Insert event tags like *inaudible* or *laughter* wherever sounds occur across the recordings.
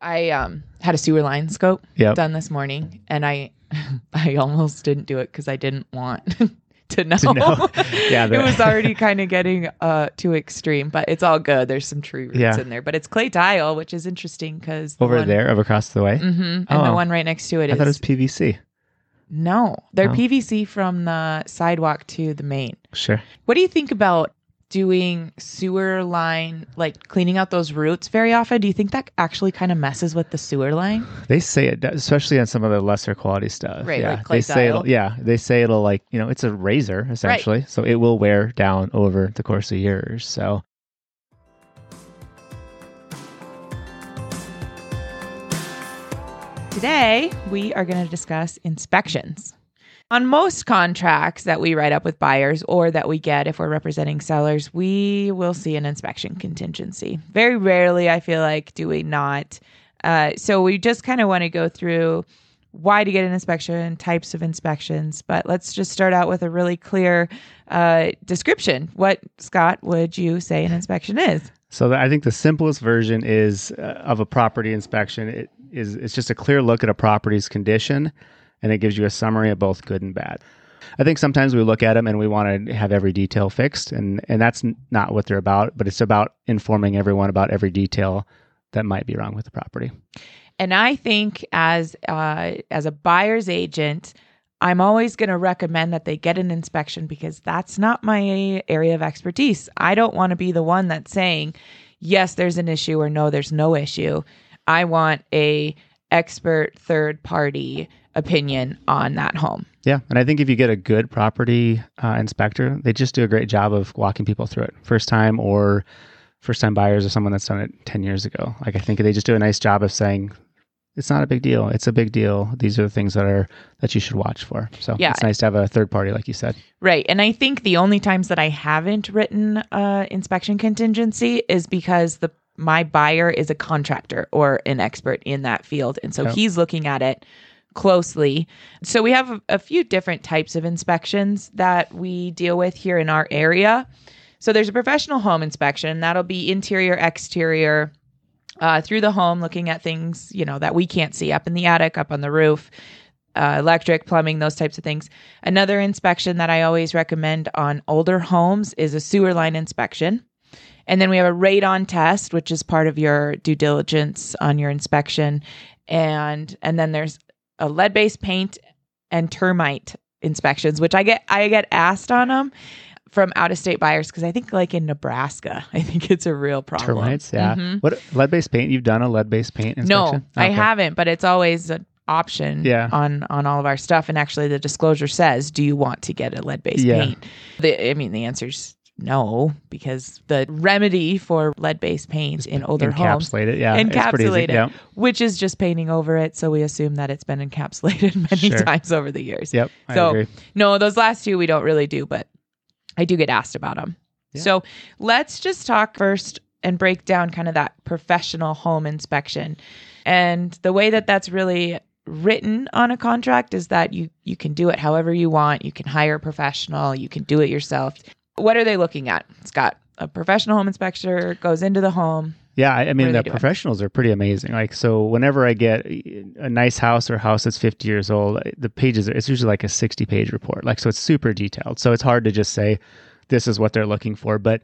I um had a sewer line scope Yep. done this morning, and I *laughs* I almost didn't do it because I didn't want *laughs* to know. To know. *laughs* Yeah, it was already kind of getting uh too extreme, but it's all good. There's some tree roots Yeah. in there, but it's clay tile, which is interesting because Over there, over across the way. hmm and the Oh. one right next to it I is thought it was PVC. no, they're Oh. PVC from the sidewalk to the main. Sure. What do you think about doing sewer line, like cleaning out those roots very often? Do you think that actually kind of messes with the sewer line? They say it does, especially on some of the lesser quality stuff. Right, Yeah. like clay they say it'll, yeah, they say it'll like, you know, it's a razor essentially. So it will wear down over the course of years. So Today, we are going to discuss inspections. On most contracts that we write up with buyers or that we get if we're representing sellers, we will see an inspection contingency. Very rarely, I feel like, do we not. Uh, so we just kind of want to go through why to get an inspection, types of inspections. But let's just start out with a really clear uh, description. What, Scott, would you say an inspection is? So I think the simplest version is uh, of a property inspection. It is it's just a clear look at a property's condition, and it gives you a summary of both good and bad. I think sometimes we look at them and we want to have every detail fixed, and and that's not what they're about. But it's about informing everyone about every detail that might be wrong with the property. And I think as uh, as a buyer's agent, I'm always going to recommend that they get an inspection because that's not my area of expertise. I don't want to be the one that's saying, yes, there's an issue or no, there's no issue. I want a expert third party opinion on that home. Yeah, and I think if you get a good property uh, inspector, they just do a great job of walking people through it, first time or first time buyers or someone that's done it ten years ago. Like I think they just do a nice job of saying it's not a big deal. It's a big deal. These are the things that are that you should watch for. So Yeah. it's nice to have a third party, like you said. Right. And I think the only times that I haven't written uh, inspection contingency is because the my buyer is a contractor or an expert in that field. And so he's looking at it closely. So we have a, few different types of inspections that we deal with here in our area. So there's a professional home inspection that'll be interior, exterior, uh, through the home, looking at things you know that we can't see up in the attic, up on the roof, uh, electric, plumbing, those types of things. Another inspection that I always recommend on older homes is a sewer line inspection. And then we have a radon test, which is part of your due diligence on your inspection. And and then there's a lead-based paint and termite inspections, which I get I get asked on them from out-of-state buyers because I think like in Nebraska, *laughs* I think it's a real problem. Termites, yeah. Mhm. What lead based paint? You've done a lead based paint inspection? No, I haven't, but it's always an option Yeah. on on all of our stuff. And actually, the disclosure says, "Do you want to get a lead based Yeah. paint?" The, I mean, the answer's no because the remedy for lead based paint in older homes Encapsulate it, yeah. encapsulate it, Yeah. which is just painting over it. So we assume that it's been encapsulated *laughs* many Sure. times over the years. Yep. So no, those last two we don't really do, but I do get asked about them. Yeah. So let's just talk first and break down kind of that professional home inspection. And the way that that's really written on a contract is that you you can do it however you want. You can hire a professional, you can do it yourself. What are they looking at? Scott, a professional home inspector goes into the home. Yeah, I, I mean the professionals are pretty amazing. Like so, whenever I get a nice house or a house that's 50 years old, the pages are, it's usually like a 60 page report. Like so, it's super detailed. So it's hard to just say this is what they're looking for. But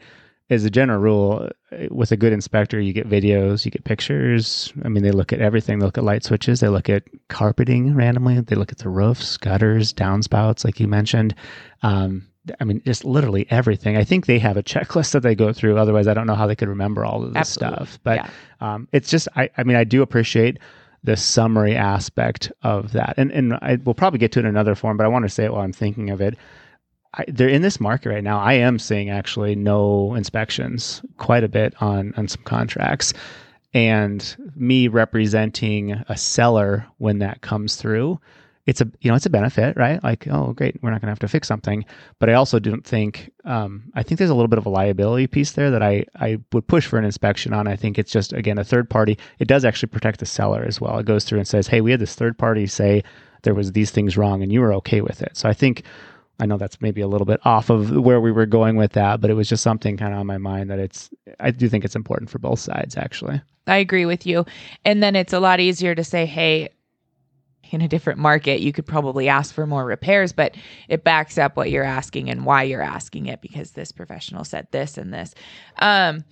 as a general rule, uh, with a good inspector, you get videos, you get pictures. I mean, they look at everything. They look at light switches. They look at carpeting randomly. They look at the roofs, gutters, downspouts, like you mentioned. Um, I mean, just literally everything. I think they have a checklist that they go through. Otherwise, I don't know how they could remember all of this Absolutely. stuff. But Yeah. um, it's just, I, I mean, I do appreciate the summary aspect of that. And, and I will probably get to it in another form, but I want to say it while I'm thinking of it. I, they're in this market right now. I am seeing actually no inspections quite a bit on, on some contracts. And me representing a seller when that comes through, it's a you know it's a benefit, right? Like oh great, we're not going to have to fix something. But I also don't think um, I think there's a little bit of a liability piece there that I I would push for an inspection on. I think it's just again a third party. It does actually protect the seller as well. It goes through and says, hey, we had this third party say there was these things wrong and you were okay with it. So I think I know that's maybe a little bit off of where we were going with that, but it was just something kind of on my mind that it's I do think it's important for both sides actually. I agree with you. And then it's a lot easier to say, hey, in a different market, you could probably ask for more repairs, but it backs up what you're asking and why you're asking it because this professional said this and this. Um,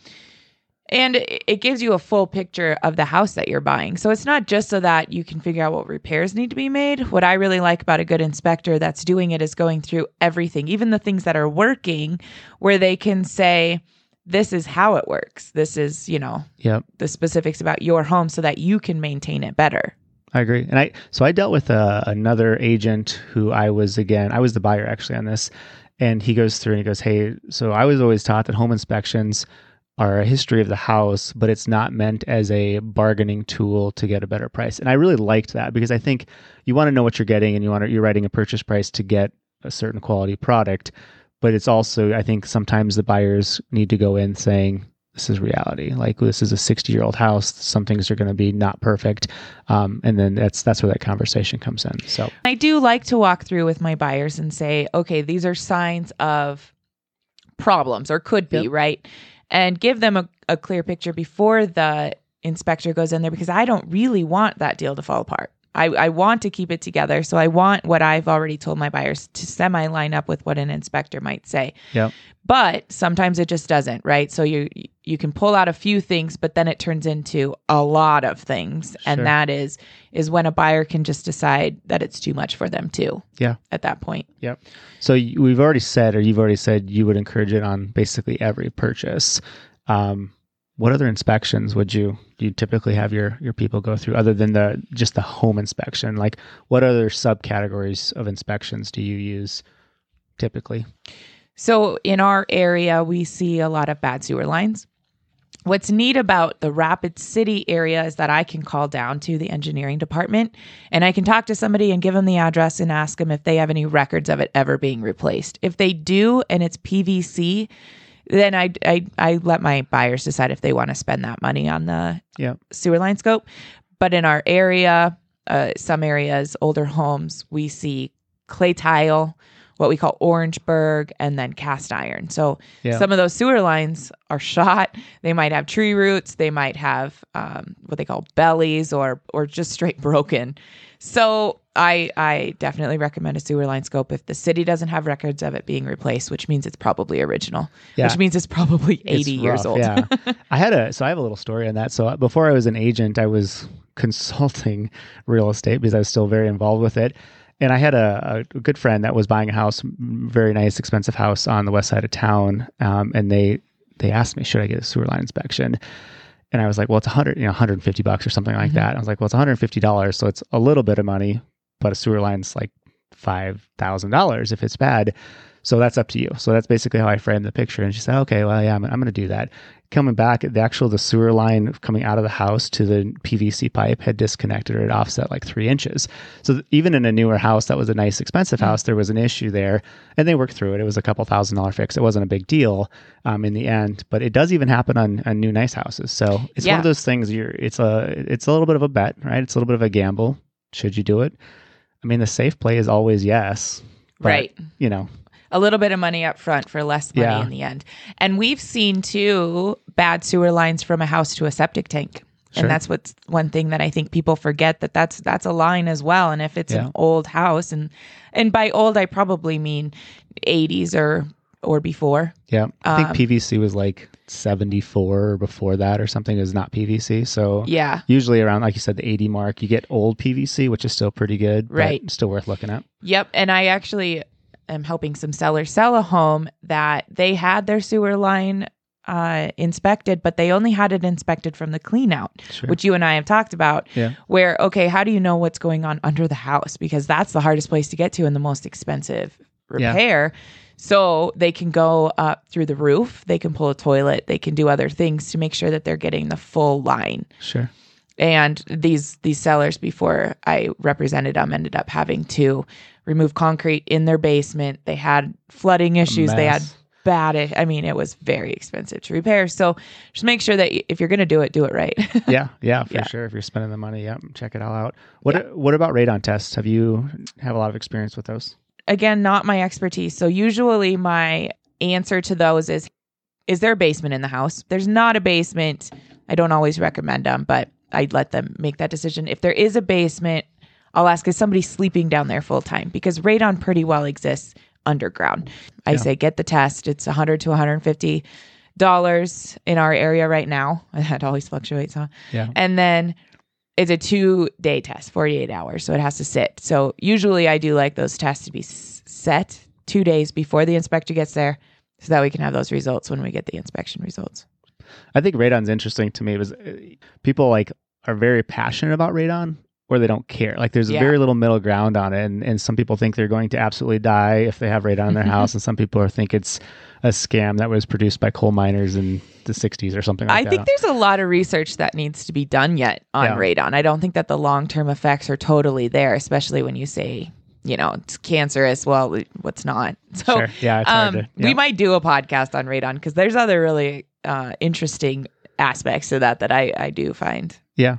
and it gives you a full picture of the house that you're buying. So it's not just so that you can figure out what repairs need to be made. What I really like about a good inspector that's doing it is going through everything, even the things that are working, where they can say, this is how it works. This is, you know, Yep. the specifics about your home so that you can maintain it better. I agree. And I so I dealt with uh, another agent who I was again I was the buyer actually on this, and he goes through and he goes, "Hey, so I was always taught that home inspections are a history of the house, but it's not meant as a bargaining tool to get a better price." And I really liked that because I think you want to know what you're getting and you want to, you're writing a purchase price to get a certain quality product, but it's also I think sometimes the buyers need to go in saying this is reality. Like this is a 60 year old house. Some things are going to be not perfect, um, and then that's that's where that conversation comes in. So I do like to walk through with my buyers and say, okay, these are signs of problems or could be, Yep. right? And give them a, a clear picture before the inspector goes in there because I don't really want that deal to fall apart. I, I want to keep it together. So I want what I've already told my buyers to semi line up with what an inspector might say. yeah, But sometimes it just doesn't, right? So you you can pull out a few things, but then it turns into a lot of things, Sure. and that is is when a buyer can just decide that it's too much for them too. Yeah. At that point, Yep. So we've already said, or you've already said, you would encourage it on basically every purchase. Um, what other inspections would you you typically have your your people go through other than the just the home inspection? Like, what other subcategories of inspections do you use typically? So in our area, we see a lot of bad sewer lines. What's neat about the Rapid City area is that I can call down to the engineering department and I can talk to somebody and give them the address and ask them if they have any records of it ever being replaced. If they do and it's PVC, then I, I, I let my buyers decide if they want to spend that money on the Yeah. sewer line scope. But in our area, uh, some areas, older homes, we see clay tile, what we call Orangeburg, and then cast iron. So Yeah. some of those sewer lines are *laughs* shot. They might have tree roots. They might have um, what they call bellies, or or just straight *laughs* broken. So I I definitely recommend a sewer line scope if the city doesn't have records of it being replaced, which means it's probably original, Yeah. which means it's probably It's eighty years rough, old. yeah. *laughs* I had a so I have a little story on that. So before I was an agent, I was *laughs* consulting real estate because I was still very involved with it. And I had a, a good friend that was buying a house, very nice, expensive house on the west side of town. Um, and they they asked me, should I get a sewer line inspection? And I was like, well, it's 100, you know, 150 bucks or something like Mhm. that. I was like, well, it's 150 dollars, so it's a little bit of money, but a sewer line's like five thousand dollars if it's bad. So that's up to you. So that's basically how I framed the picture. And she said, okay, well, yeah, I'm, I'm going to do that. Coming back, the actual the sewer line coming out of the house to the PVC pipe had disconnected or it offset like three inches. So even in a newer house that was a nice, expensive Mm. house, there was an issue there, and they worked through it. It was a couple thousand dollar fix. It wasn't a big deal um, in the end, but it does even happen on, on new nice houses. So it's one of those things. You're it's a it's a little bit of a bet, right? It's a little bit of a gamble. Should you do it? I mean, the safe play is always yes, but, Right. You know, a little bit of money up front for less money Yeah. in the end. And we've seen too bad sewer lines from a house to a septic tank. Sure. And that's what's one thing that I think people forget that that's that's a line as well. And if it's Yeah. an old house and and by old I probably mean 80s or or before. Yeah. I think Um, PVC was like 74 or before that or something is not PVC. So Yeah. usually around, like you said, the 80 mark, you get old PVC, which is still pretty good. but Right. Still worth looking at. Yep. And I actually am helping some sellers sell a home that they had their sewer line uh, inspected, but they only had it inspected from the clean out, Sure. which you and I have talked about. Yeah. Where, okay, how do you know what's going on under the house? Because that's the hardest place to get to and the most expensive Yeah. repair. So they can go up through the roof, they can pull a toilet, they can do other things to make sure that they're getting the full line Sure. and these these sellers before I represented them ended up having to remove concrete in their basement. They had flooding issues. They had bad. I mean, it was very expensive to repair. So just make sure that if you're going to do it, do it right. *laughs* yeah. Yeah. For Yeah. sure. If you're spending the money, yeah, check it all out. What, what about radon tests? Have you have a lot of experience with those? Again, not my expertise. So usually my answer to those is is there a basement in the house? There's not a basement. I don't always recommend them, but I'd let them make that decision. If there is a basement, I'll ask is somebody sleeping down there full time because radon pretty well exists underground. I Yeah. say get the test. It's 100 to 150 dollars in our area right now. *laughs* That always fluctuates, huh? Yeah. And then it's a two day test, 48 hours. So it has to sit. So usually I do like those tests to be s- set two days before the inspector gets there so that we can have those results when we get the inspection results. I think radon's interesting to me. Was uh, people like are very passionate about radon or they don't care. Like there's Yeah. very little middle ground on it, and, and some people think they're going to absolutely die if they have radon in their *laughs* house, and some people are think it's a scam that was produced by coal miners in the 60s or something like I that. think there's a lot of research that needs to be done yet on Yeah. radon. I don't think that the long term effects are totally there, especially when you say, you know, it's cancerous. Well, what's not? *laughs* So, Sure. Yeah, it's hard um, to- we might do a podcast on radon because there's other really uh, interesting aspects to that that I, I do find yeah.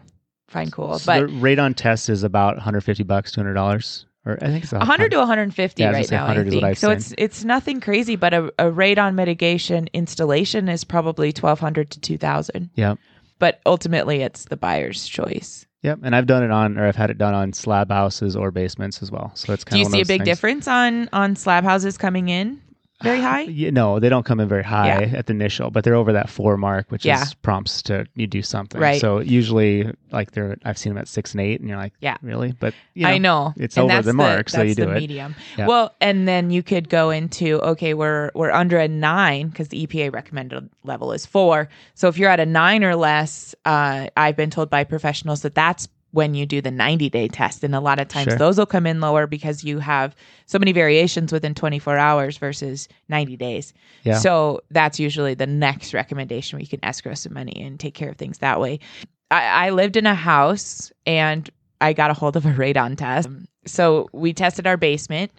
Find cool. So but the radon test is about 150 bucks, 200 dollars, or I think it's 100 to 150 Yeah, right now. I 100 is what think so. seen. It's it's nothing crazy, but a, a radon mitigation installation is probably 1200 to 2000. Yep. But ultimately, it's the buyer's choice. Yep, and I've done it on, or I've had it done on slab houses or basements as well. So it's kind of Do you of see a big difference on on slab houses coming in very high? *laughs* Yeah, no, they don't come in very high Yeah. at the initial, but they're over that four mark, which Yeah. is prompts to you do something. Right. So usually, like they're, I've seen them at six and eight, and you're like, Yeah. really? But you know, I know it's And over that's the mark, so you do the it. Medium. Yeah. Well, and then you could go into okay, we're we're under a nine because the EPA recommended level is four. So if you're at a nine or less, uh, I've been told by professionals that that's when you do the 90 day test, and a lot of times Sure. those will come in lower because you have so many variations within 24 hours versus 90 days. Yeah. So that's usually the next recommendation where you can escrow some money and take care of things that way. I, I lived in a house and I got a hold of a radon test. So we tested our basement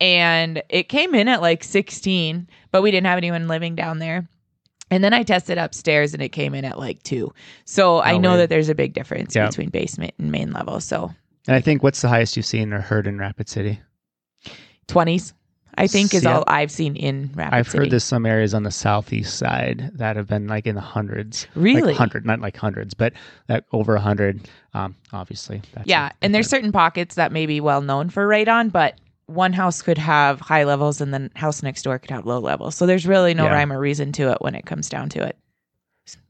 and it came in at like 16, but we didn't have anyone living down there. And then I tested upstairs and it came in at like two. So I Oh, know weird. that there's a big difference Yeah. between basement and main level. So and I think what's the highest you've seen or heard in Rapid City? 20s, I think, is Yeah. all I've seen in Rapid City. I've City. heard there's some areas on the southeast side that have been like in the hundreds. Really? Like hundred, not like hundreds, but like over a hundred. Um, obviously. Yeah, and there's certain pockets that may be well known for radon, but one house could have high levels and the house next door could have low levels. So there's really no Yeah. rhyme or reason to it when it comes down to it.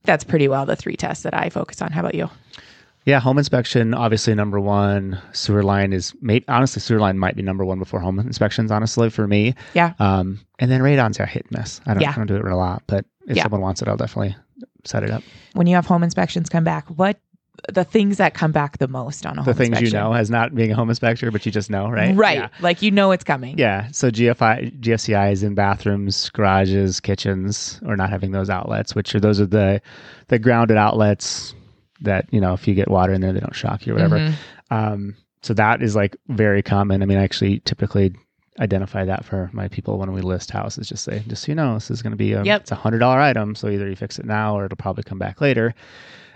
That's pretty well the three tests that I focus on. How about you? Yeah, home inspection obviously number one. Sewer line is made, honestly sewer line might be number one before home inspections. Honestly, for me. Yeah. Um, and then radon's a hit and miss. I don't, Yeah. I don't do it a lot, but if Yeah. someone wants it, I'll definitely set it up. When you have home inspections come back, what the things that come back the most on a The things you know as not being a home inspector, but you just know, right? Right. Yeah. Like you know it's coming. Yeah. So GFI, GFCI is in bathrooms, garages, kitchens, or not having those outlets, which are those are the the grounded outlets that you know if you get water in there, they don't shock you or whatever. Mhm. Um, so that is like very common. I mean, I actually typically identify that for my people when we list houses. Just say, just so you know, this is going to be a Yep. it's a hundred dollar item. So either you fix it now or it'll probably come back later.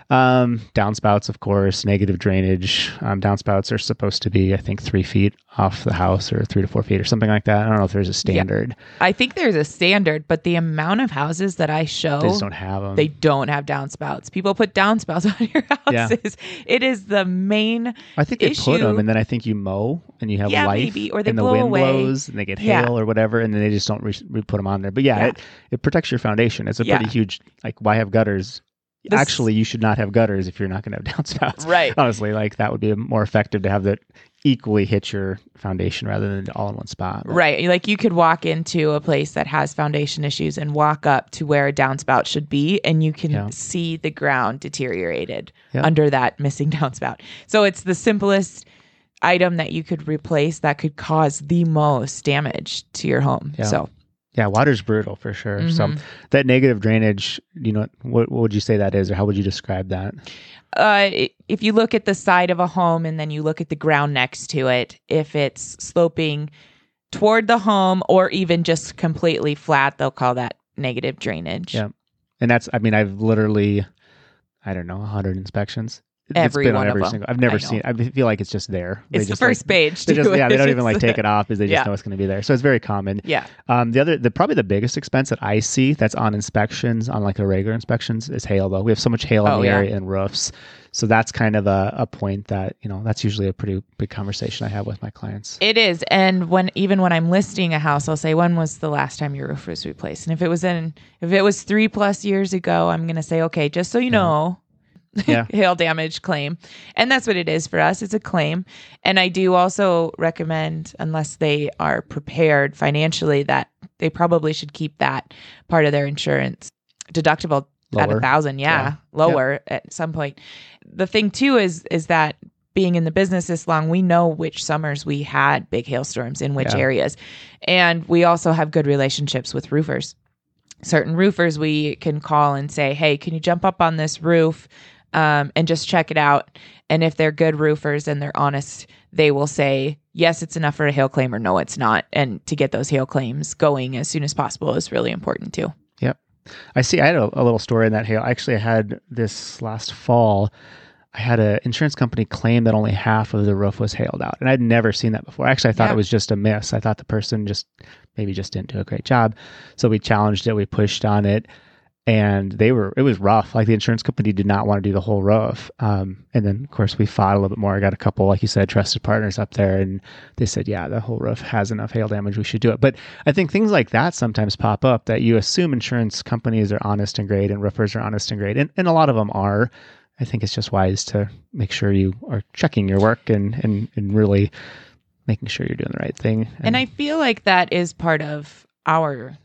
Um, downspouts, of course, negative drainage. Um, downspouts are supposed to be, I think, three feet off the house or three to four feet or something like that. I don't know if there's a standard. I think there's a standard, but the amount of houses that I show They just don't have them. they don't have downspouts. People put downspouts *laughs* on your Yeah. houses. It is the main I think they put them, and then I think you mow and you have Yeah, life, maybe, or they and the blow wind away. blows and they get Yeah. hail or whatever, and then they just don't re- re- put them on there. But yeah, Yeah. It, it protects your foundation. It's a Yeah. pretty huge. Like, why have gutters? This- Actually, you should not have gutters if you're not going to have *laughs* downspouts. Right. Honestly, like that would be more effective to have that equally hit your foundation rather than all in one spot. But- Right. Like you could walk into a place that has foundation issues and walk up to where a downspout should be, and you can Yeah. see the ground deteriorated Yeah. under that missing *laughs* downspout. So it's the simplest item that you could replace that could cause the most damage to your home. Yeah. So Yeah, water's brutal for sure. So Mhm. that negative drainage, you know, what, what would you say that is, or how would you describe that? uh, if you look at the side of a home and then you look at the ground next to it, if it's sloping toward the home or even just completely flat, they'll call that negative drainage. Yeah. And that's, I mean, I've literally, I don't know, 100 inspections. Every been one on every them. single. I've never seen. I feel like it's just there. They It's the just, like, first page. They just, yeah, they don't even like *laughs* take it off because they just Yeah. know it's going to be there. So it's very common. Yeah. Um, the other, the probably the biggest expense that I see that's on inspections, on like the regular inspections, is hail. Though we have so much hail in Oh, the yeah. area and roofs, so that's kind of a, a point that you know that's usually a pretty big conversation I have with my clients. It is. And when even when I'm listing a house, I'll say, when was the last time your roof was replaced? And if it was in if it was three plus years ago, I'm gonna say, okay, just so you know, Yeah. *laughs* hail damage claim. And that's what it is for us. It's a claim. And I do also recommend, unless they are prepared financially, that they probably should keep that part of their insurance deductible at a thousand. Yeah, Yeah. lower at some point. The thing too is is that being in the business this long, we know which summers we had big hailstorms in which Yeah. areas. And we also have good relationships with roofers. Certain roofers we can call and say, Hey, can you jump up on this roof um, and just check it out? And if they're good roofers and they're honest, they will say, Yes, it's enough for a hail claim, or no, it's not. And to get those hail claims going as soon as possible is really important too. Yep. I see. I had a, a little story in that hail. Actually, I had this last fall. I had an insurance company claim that only half of the roof was hailed out, and I'd never seen that before. Actually, I thought Yeah. it was just a miss. I thought the person just maybe just didn't do a great job. So we challenged it. We pushed on it, and they were. It was rough. Like the insurance company did not want to do the whole roof. Um, and then of course we fought a little bit more. I got a couple, like you said, trusted partners up there, and they said, yeah, the whole roof has enough hail damage. We should do it. But I think things like that sometimes pop up that you assume insurance companies are honest and great and roofers are honest and great. And, and a lot of them are. I think it's just wise to make sure you are checking your work and, and, and really making sure you're doing the right thing. and i feel like that is part of our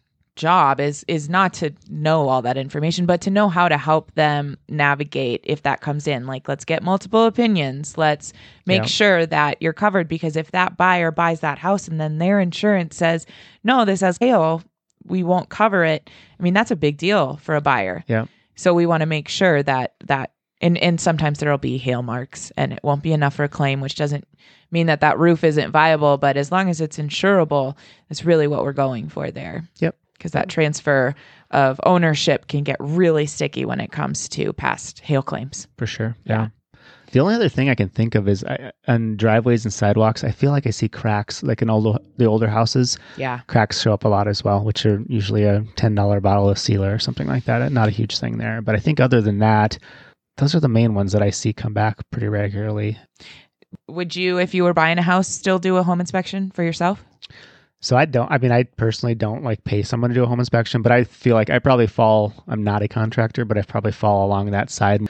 job is is not to know all that information but to know how to help them navigate if that comes in like let's get multiple opinions let's make Yeah. sure that you're covered because if that buyer buys that house and then their insurance says no this has hail we won't cover it i mean that's a big deal for a buyer Yeah. so we want to make sure that that and and sometimes there'll be hail marks and it won't be enough for a claim which doesn't mean that that roof isn't viable but as long as it's insurable that's really what we're going for there Yep. Because that transfer of ownership can get really sticky when it comes to past hail claims For sure. Yeah. Yeah. The only other thing I can think of is I, on driveways and sidewalks, I feel like I see cracks, like in all the, the older houses, yeah cracks show up a lot as well, which are usually a $10 bottle of sealer or something like that. Not a huge thing there. But I think other than that, those are the main ones that I see come back pretty regularly. would you if you were buying a house still do a home inspection for yourself So I don't, I mean, I personally don't like pay someone to do a home inspection, but I feel like I probably fall, I'm not a contractor, but I probably fall along that side.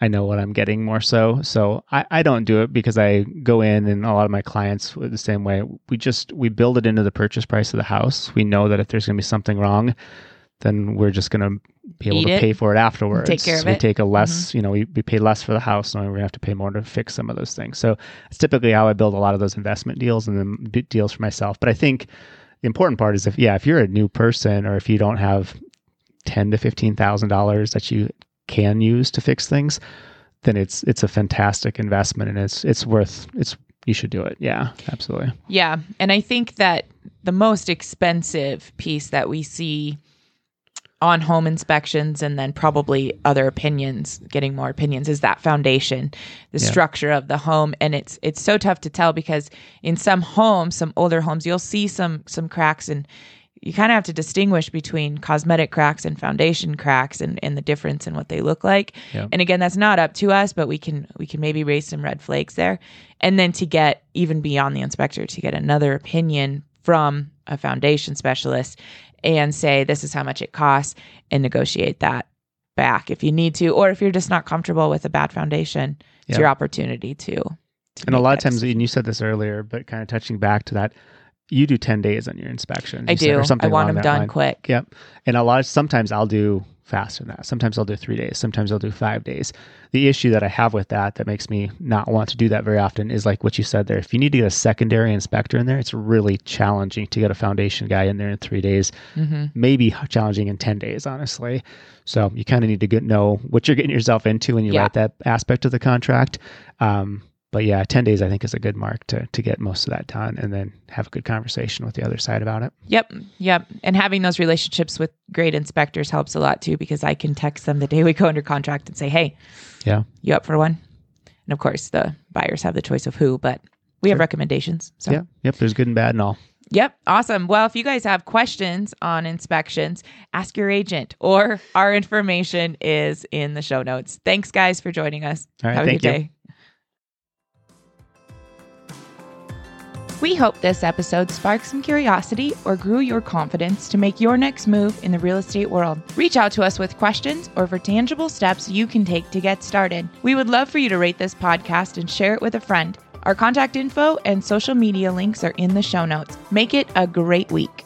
I know what I'm getting more so. So I, I don't do it because I go in and a lot of my clients the same way. We just, we build it into the purchase price of the house. We know that if there's going to be something wrong, then we're just going to be able Eat to it. pay for it afterwards. Take care of we it. Mm-hmm. take a less, you know, we, we pay less for the house, and we're to have to pay more to fix some of those things. So it's typically how I build a lot of those investment deals and then deals for myself. But I think the important part is if yeah, if you're a new person or if you don't have ten to fifteen thousand dollars that you can use to fix things, then it's it's a fantastic investment and it's it's worth it's you should do it. Yeah, absolutely. Yeah. And I think that the most expensive piece that we see on home inspections and then probably other opinions, getting more opinions, is that foundation, the Yeah. structure of the home. And it's it's so tough to tell because in some homes, some older homes, you'll see some some cracks and you kind of have to distinguish between cosmetic cracks and foundation cracks and, and the difference in what they look like. Yeah. And again, that's not up to us, but we can we can maybe raise some red flags there. And then to get even beyond the inspector to get another opinion from a foundation specialist and say this is how much it costs and negotiate that back if you need to, or if you're just not comfortable with a bad foundation, it's Yeah. your opportunity to. to And a lot of times, and you said this earlier, but kind of touching back to that, you do ten days on your inspection. I you said, do. or something I want them done line. quick. Yep. And a lot of sometimes I'll do faster than that. Sometimes I'll do three days. Sometimes I'll do five days. The issue that I have with that that makes me not want to do that very often is like what you said there. If you need to get a secondary inspector in there, it's really challenging to get a foundation guy in there in three days. hmm Maybe challenging in ten days, honestly. So you kind of need to get, know what you're getting yourself into when you Yeah. write that aspect of the contract. Um, but yeah, ten days I think is a good mark to to get most of that done, and then have a good conversation with the other side about it. Yep. Yep. And having those relationships with great inspectors helps a lot too because I can text them the day we go under contract and say, hey, Yeah. you up for one? And of course, the buyers have the choice of who, but we have recommendations. So, Yeah. Yep. There's good and bad and all. yep, awesome. Well, if you guys have questions on inspections, ask your agent or our information is in the show notes. Thanks, guys, for joining us. All right, have a good you. day. We hope this episode sparked some curiosity or grew your confidence to make your next move in the real estate world. Reach out to us with questions or for tangible steps you can take to get started. We would love for you to rate this podcast and share it with a friend. Our contact info and social media links are in the show notes. Make it a great week.